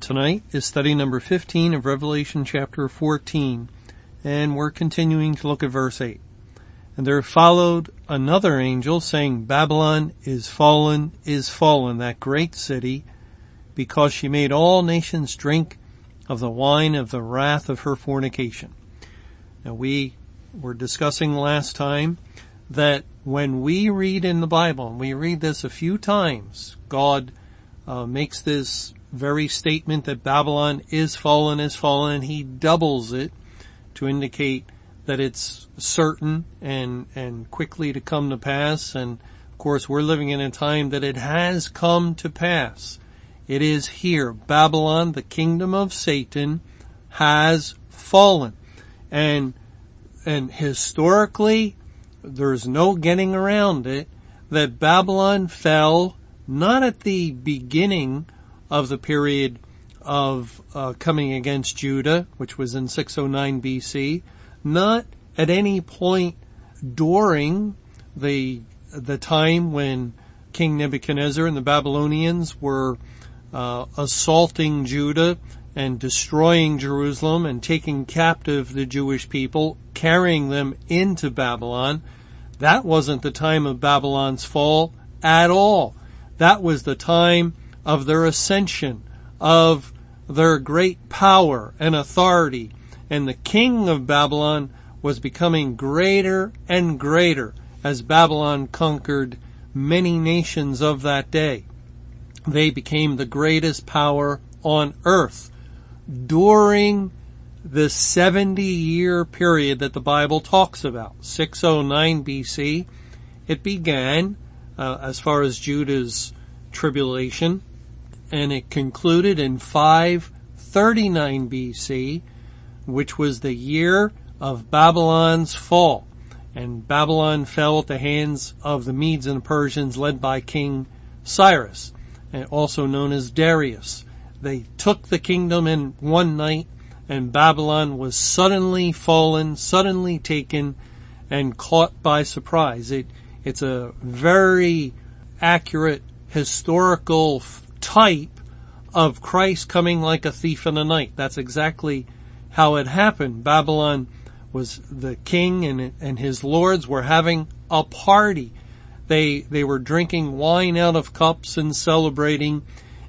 Tonight is study number 15 of Revelation chapter 14, and we're continuing to look at verse 8. And there followed another angel saying, Babylon is fallen, is fallen, that great city, because she made all nations drink of the wine of the wrath of her fornication. Now we were discussing last time that when we read in the Bible, and we read this a few times, God uh, makes this very statement that Babylon is fallen is fallen he doubles it to indicate that it's certain and, and quickly to come to pass. And of course we're living in a time that it has come to pass. It is here. Babylon, the kingdom of Satan, has fallen. And, and historically, there's no getting around it that Babylon fell not at the beginning of the period of uh, coming against Judah, which was in 609 BC, not at any point during the the time when King Nebuchadnezzar and the Babylonians were uh, assaulting Judah and destroying Jerusalem and taking captive the Jewish people, carrying them into Babylon. That wasn't the time of Babylon's fall at all. That was the time of their ascension, of their great power and authority. And the king of Babylon was becoming greater and greater as Babylon conquered many nations of that day. They became the greatest power on earth during the 70 year period that the Bible talks about, 609 BC. It began, uh, as far as Judah's tribulation, and it concluded in 539 BC, which was the year of Babylon's fall. And Babylon fell at the hands of the Medes and Persians led by King Cyrus, also known as Darius. They took the kingdom in one night and Babylon was suddenly fallen, suddenly taken and caught by surprise. It, it's a very accurate historical type of Christ coming like a thief in the night. That's exactly how it happened. Babylon was the king and, and his lords were having a party. They, they were drinking wine out of cups and celebrating.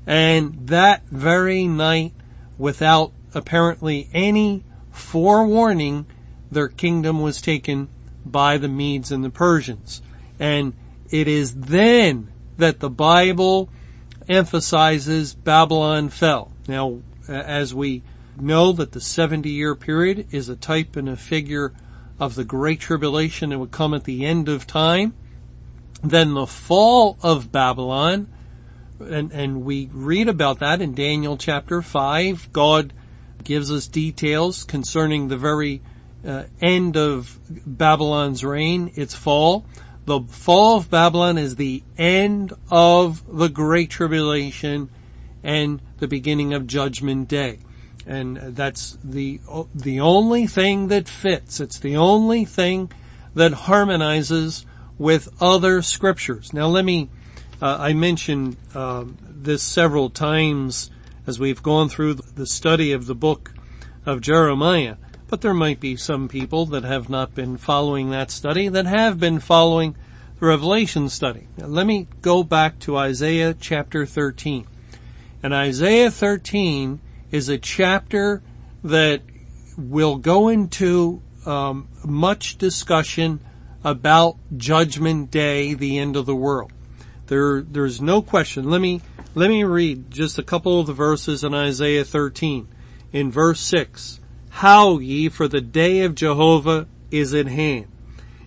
And that very night, without apparently any forewarning, their kingdom was taken by the Medes and the Persians. And it is then that the Bible emphasizes Babylon fell. Now, as we know that the 70 year period is a type and a figure of the great tribulation that would come at the end of time, then the fall of Babylon, and, and we read about that in Daniel chapter 5, God gives us details concerning the very uh, end of Babylon's reign, its fall. The fall of Babylon is the end of the Great Tribulation and the beginning of Judgment Day. And that's the, the only thing that fits. It's the only thing that harmonizes with other scriptures. Now let me, uh, I mentioned uh, this several times as we've gone through the study of the book of Jeremiah. But there might be some people that have not been following that study that have been following the Revelation study. Now, let me go back to Isaiah chapter 13. And Isaiah 13 is a chapter that will go into um, much discussion about Judgment Day, the end of the world. There, there's no question. Let me let me read just a couple of the verses in Isaiah 13. In verse 6, Howl ye, for the day of Jehovah is at hand.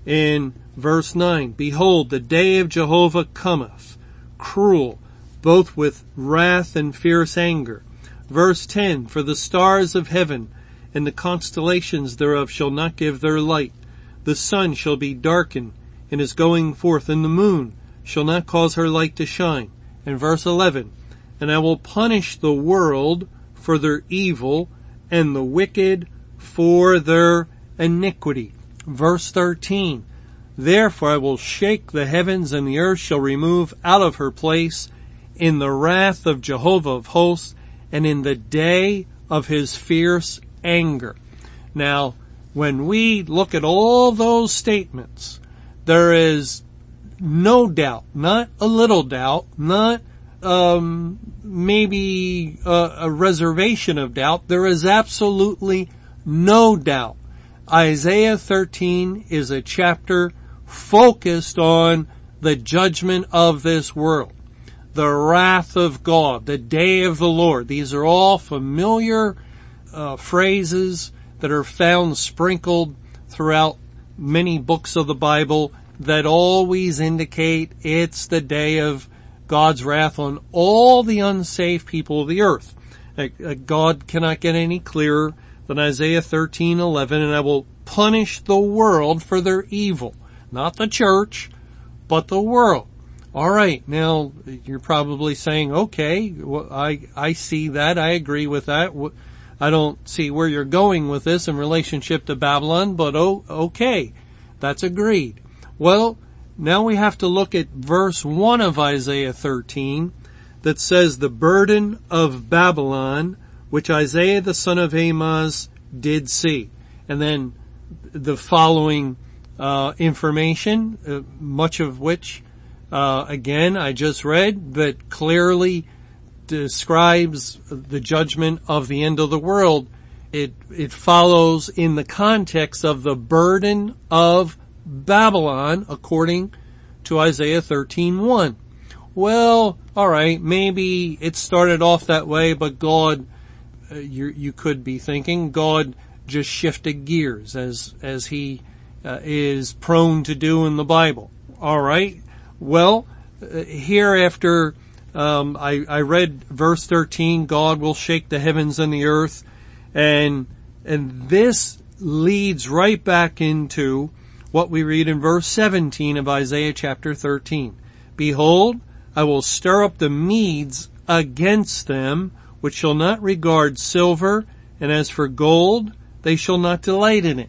In verse 9, Behold, the day of Jehovah cometh, cruel, both with wrath and fierce anger. Verse 10, For the stars of heaven and the constellations thereof shall not give their light. The sun shall be darkened and his going forth, and the moon shall not cause her light to shine. And verse 11, And I will punish the world for their evil, and the wicked for their iniquity. Verse 13, Therefore I will shake the heavens, and the earth shall remove out of her place in the wrath of Jehovah of hosts, and in the day of his fierce anger. Now, when we look at all those statements, there is no doubt, not a little doubt, not um, maybe a, a reservation of doubt. There is absolutely no doubt. Isaiah 13 is a chapter focused on the judgment of this world, the wrath of God, the day of the Lord. These are all familiar uh, phrases that are found sprinkled throughout many books of the Bible that always indicate it's the day of God's wrath on all the unsafe people of the earth. Uh, uh, God cannot get any clearer than Isaiah 13:11 and I will punish the world for their evil, not the church, but the world. All right, now you're probably saying, okay, well, I I see that, I agree with that. I don't see where you're going with this in relationship to Babylon, but oh, okay. That's agreed. Well, now we have to look at verse 1 of Isaiah 13 that says the burden of Babylon, which Isaiah the son of Amoz did see. And then the following uh, information, uh, much of which, uh, again, I just read, that clearly describes the judgment of the end of the world, it, it follows in the context of the burden of Babylon according to Isaiah 13:1. Well, alright, maybe it started off that way, but God, uh, you, you could be thinking, God just shifted gears as, as he uh, is prone to do in the Bible. Alright, well, uh, here after um, I, I read verse 13, God will shake the heavens and the earth, and, and this leads right back into what we read in verse 17 of Isaiah chapter 13. Behold, I will stir up the Medes against them, which shall not regard silver, and as for gold, they shall not delight in it.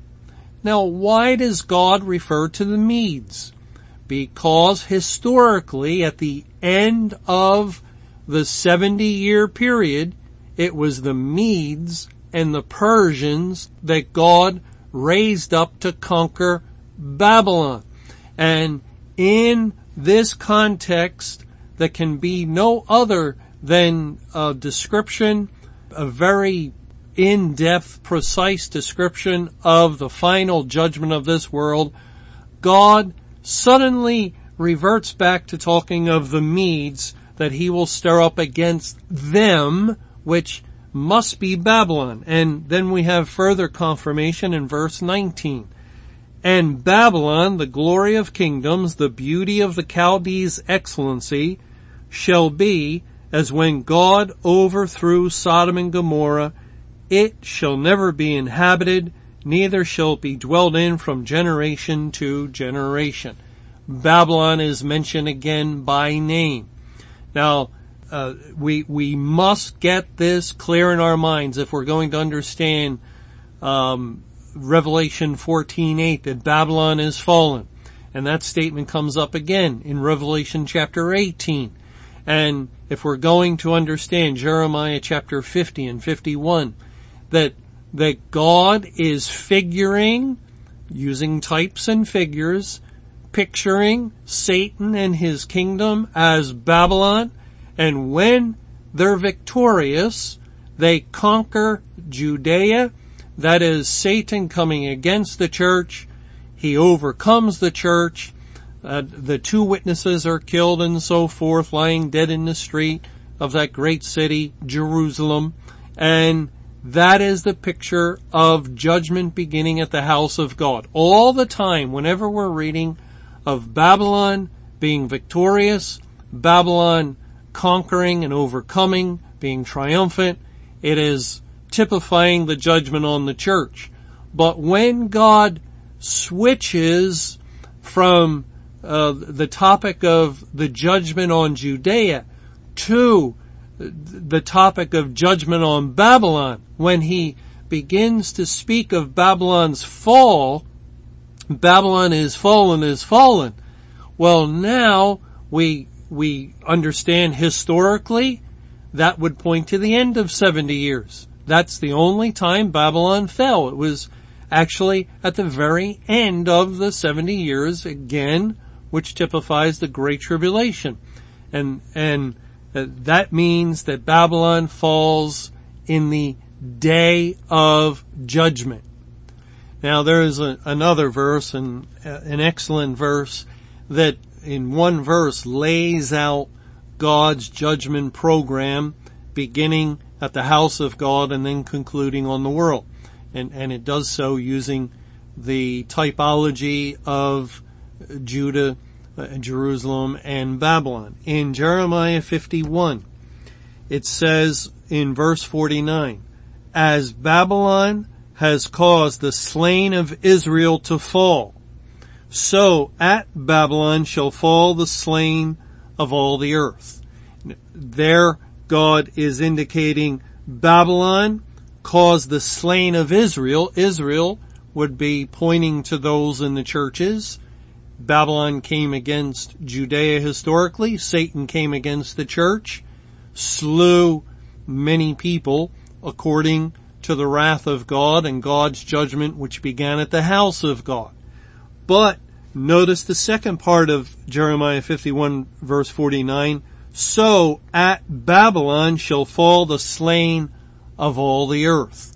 Now, why does God refer to the Medes? Because historically, at the end of the 70 year period, it was the Medes and the Persians that God raised up to conquer Babylon. And in this context, there can be no other than a description, a very in-depth, precise description of the final judgment of this world. God suddenly reverts back to talking of the Medes that he will stir up against them, which must be Babylon. And then we have further confirmation in verse 19. And Babylon, the glory of kingdoms, the beauty of the Chaldees' excellency, shall be as when God overthrew Sodom and Gomorrah. It shall never be inhabited, neither shall it be dwelt in from generation to generation. Babylon is mentioned again by name. Now, uh, we we must get this clear in our minds if we're going to understand um, Revelation 14:8 that Babylon is fallen, and that statement comes up again in Revelation chapter 18. And if we're going to understand Jeremiah chapter 50 and 51, that that God is figuring using types and figures picturing Satan and his kingdom as Babylon, and when they're victorious, they conquer Judea, that is Satan coming against the church, he overcomes the church, uh, the two witnesses are killed and so forth, lying dead in the street of that great city, Jerusalem, and that is the picture of judgment beginning at the house of God. All the time, whenever we're reading of Babylon being victorious, Babylon conquering and overcoming, being triumphant. it is typifying the judgment on the church. But when God switches from uh, the topic of the judgment on Judea to the topic of judgment on Babylon, when he begins to speak of Babylon's fall, Babylon is fallen is fallen. Well now we, we understand historically that would point to the end of 70 years. That's the only time Babylon fell. It was actually at the very end of the 70 years again, which typifies the Great Tribulation. And, and uh, that means that Babylon falls in the day of judgment. Now there is a, another verse and uh, an excellent verse that in one verse lays out God's judgment program beginning at the house of God and then concluding on the world. And, and it does so using the typology of Judah, uh, Jerusalem, and Babylon. In Jeremiah 51, it says in verse 49, as Babylon has caused the slain of Israel to fall, so at Babylon shall fall the slain of all the earth. There God is indicating Babylon caused the slain of Israel. Israel would be pointing to those in the churches. Babylon came against Judea historically. Satan came against the church, slew many people according to the wrath of God and God's judgment which began at the house of God. But notice the second part of Jeremiah 51 verse 49. So at Babylon shall fall the slain of all the earth.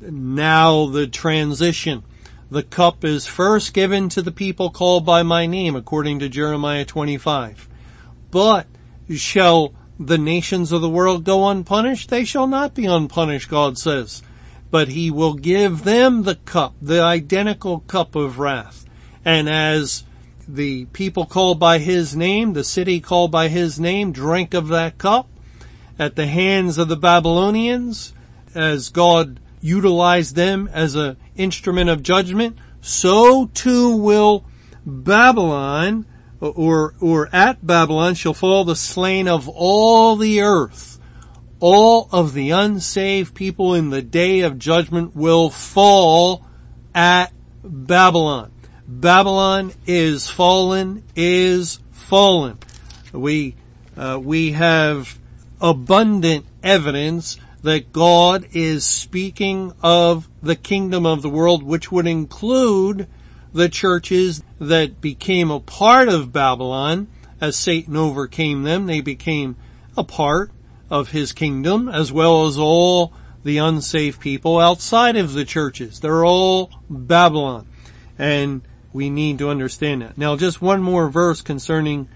Now the transition. The cup is first given to the people called by my name according to Jeremiah 25. But shall the nations of the world go unpunished? They shall not be unpunished, God says. But he will give them the cup, the identical cup of wrath. And as the people called by his name, the city called by his name, drink of that cup at the hands of the Babylonians, as God utilized them as an instrument of judgment, so too will Babylon or, or at Babylon shall fall the slain of all the earth. All of the unsaved people in the day of judgment will fall at Babylon. Babylon is fallen, is fallen. We, uh, we have abundant evidence that God is speaking of the kingdom of the world, which would include the churches that became a part of Babylon as Satan overcame them. They became a part of his kingdom as well as all the unsaved people outside of the churches. They're all Babylon. And we need to understand that. Now just one more verse concerning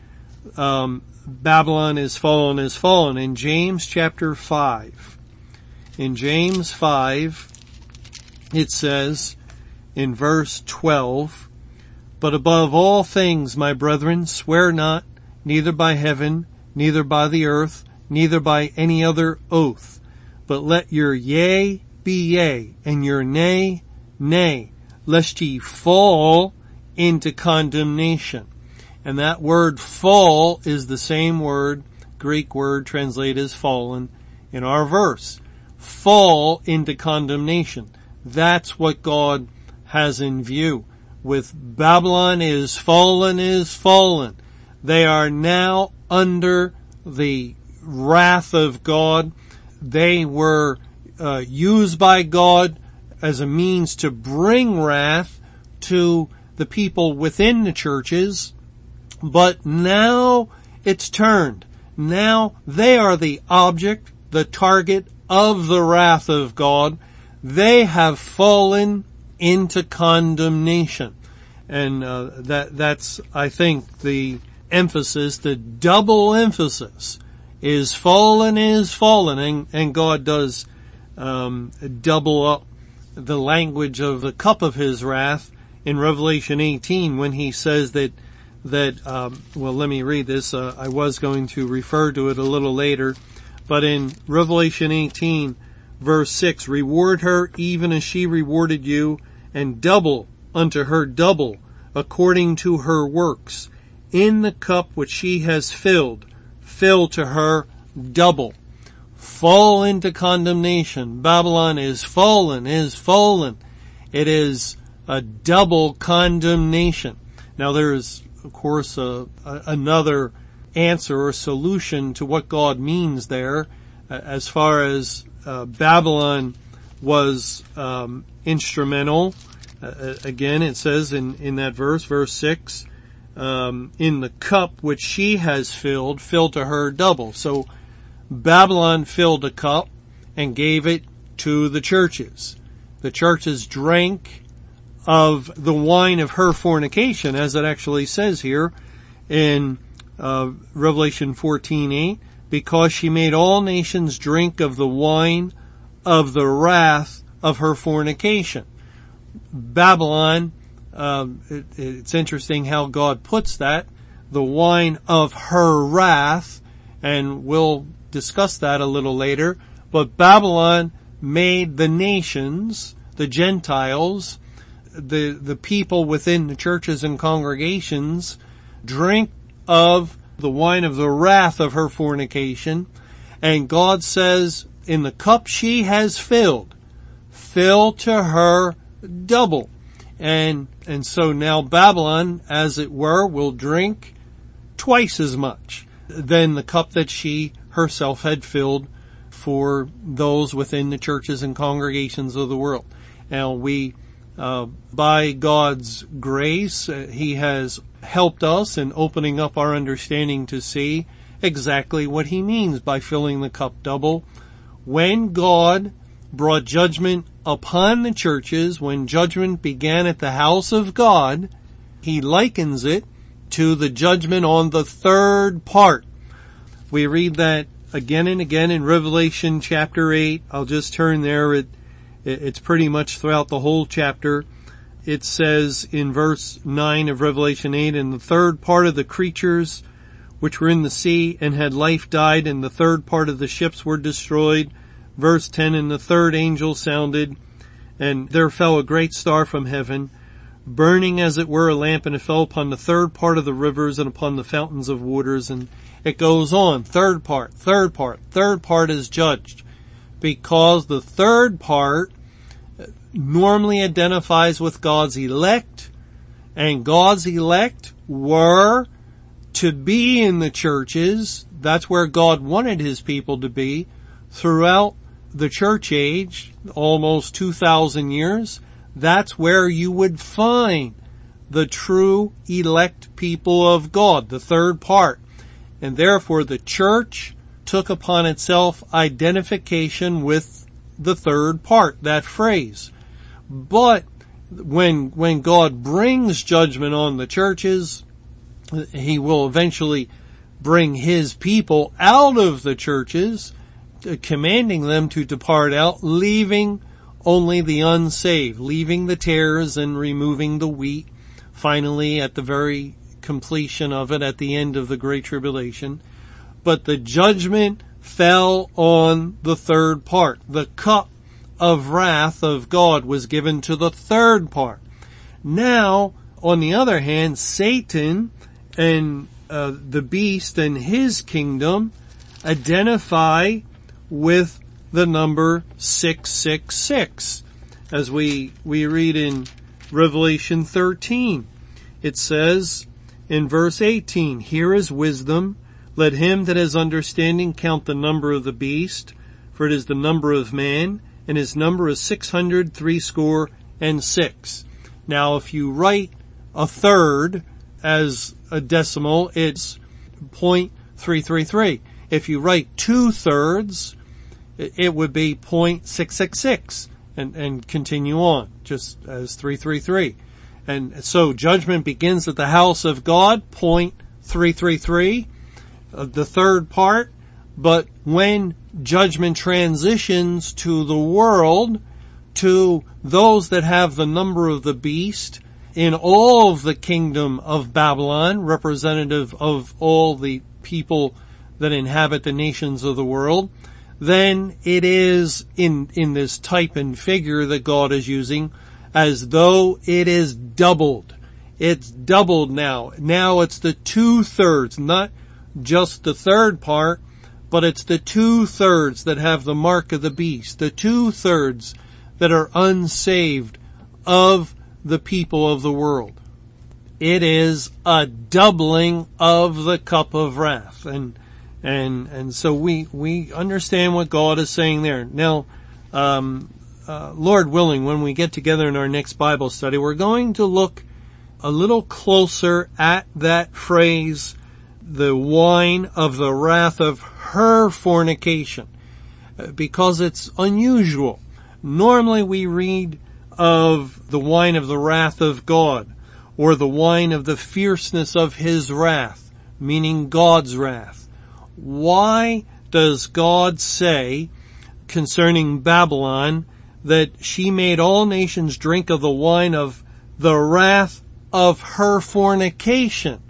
um, Babylon is fallen is fallen in James chapter 5. In James 5 it says, in verse 12, But above all things, my brethren, swear not, neither by heaven, neither by the earth, neither by any other oath, but let your yea be yea, and your nay, nay, lest ye fall into condemnation. And that word fall is the same word, Greek word translated as fallen in our verse. Fall into condemnation. That's what God has in view. With Babylon is fallen is fallen. They are now under the wrath of God. They were uh, used by God as a means to bring wrath to the people within the churches, but now it's turned. Now they are the object, the target of the wrath of God. They have fallen into condemnation. And uh, that that's I think the emphasis, the double emphasis is fallen is fallen, and, and God does um, double up the language of the cup of His wrath in Revelation 18 when He says that that um, well, let me read this. Uh, I was going to refer to it a little later, but in Revelation 18, Verse 6, reward her even as she rewarded you, and double unto her double according to her works. In the cup which she has filled, fill to her double. Fall into condemnation. Babylon is fallen, is fallen. It is a double condemnation. Now there's, of course, a, a, another answer or solution to what God means there as far as uh, Babylon was um, instrumental. Uh, again, it says in, in that verse, verse 6, um, in the cup which she has filled, fill to her double. So Babylon filled a cup and gave it to the churches. The churches drank of the wine of her fornication, as it actually says here in uh, Revelation 14:8, because she made all nations drink of the wine of the wrath of her fornication. Babylon, um, it, it's interesting how God puts that, the wine of her wrath, and we'll discuss that a little later, but Babylon made the nations, the Gentiles, the, the people within the churches and congregations drink of the wine of the wrath of her fornication. And God says, in the cup she has filled, fill to her double. And, and so now Babylon, as it were, will drink twice as much than the cup that she herself had filled for those within the churches and congregations of the world. Now we, uh, by God's grace, uh, He has helped us in opening up our understanding to see exactly what He means by filling the cup double. When God brought judgment upon the churches, when judgment began at the house of God, He likens it to the judgment on the third part we read that again and again in Revelation chapter 8. I'll just turn there. It, it's pretty much throughout the whole chapter. It says in verse 9 of Revelation 8, and the third part of the creatures which were in the sea and had life died, and the third part of the ships were destroyed. Verse 10, and the third angel sounded, and there fell a great star from heaven, burning as it were a lamp, and it fell upon the third part of the rivers and upon the fountains of waters, and it goes on, third part, third part, third part is judged because the third part normally identifies with God's elect and God's elect were to be in the churches. That's where God wanted his people to be throughout the church age, almost 2,000 years. That's where you would find the true elect people of God, the third part and therefore the church took upon itself identification with the third part, that phrase. But when, when God brings judgment on the churches, he will eventually bring his people out of the churches, uh, commanding them to depart out, leaving only the unsaved, leaving the tares and removing the wheat. Finally, at the very completion of it at the end of the Great Tribulation. But the judgment fell on the third part. The cup of wrath of God was given to the third part. Now, on the other hand, Satan and uh, the beast and his kingdom identify with the number 666 as we we read in Revelation 13 it says in verse 18, here is wisdom. Let him that has understanding count the number of the beast, for it is the number of man, and his number is six hundred threescore and six. Now if you write a third as a decimal, it's 0.333. If you write two thirds, it would be 0.666 and, and continue on, just as 333. And so judgment begins at the house of God, point 333, uh, Uh, the third part. But when judgment transitions to the world, to those that have the number of the beast, in all of the kingdom of Babylon, representative of all the people that inhabit the nations of the world, then it is in, in this type and figure that God is using as though it is doubled. It's doubled now. Now it's the two thirds, not just the third part, but it's the two thirds that have the mark of the beast, the two thirds that are unsaved of the people of the world. It is a doubling of the cup of wrath. And, and, and so we, we understand what God is saying there. Now, um, uh, Lord willing, when we get together in our next Bible study, we're going to look a little closer at that phrase, the wine of the wrath of her fornication, uh, because it's unusual. Normally we read of the wine of the wrath of God, or the wine of the fierceness of his wrath, meaning God's wrath. Why does God say concerning Babylon that she made all nations drink of the wine of the wrath of her fornication?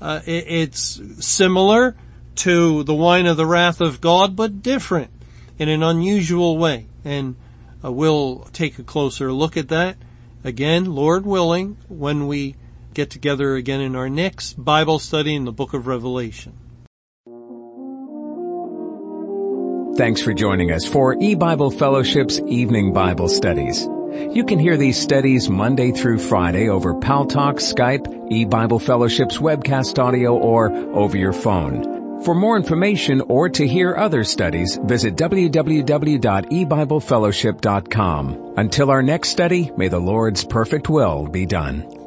Uh, it, it's similar to the wine of the wrath of God, but different in an unusual way. And uh, we'll take a closer look at that again, Lord willing, when we get together again in our next Bible study in the book of Revelation. Thanks for joining us for E-Bible Fellowship's Evening Bible Studies. You can hear these studies Monday through Friday over Paltalk, Skype, E-Bible Fellowship's webcast audio, or over your phone. For more information or to hear other studies, visit www.ebiblefellowship.com. Until our next study, may the Lord's perfect will be done.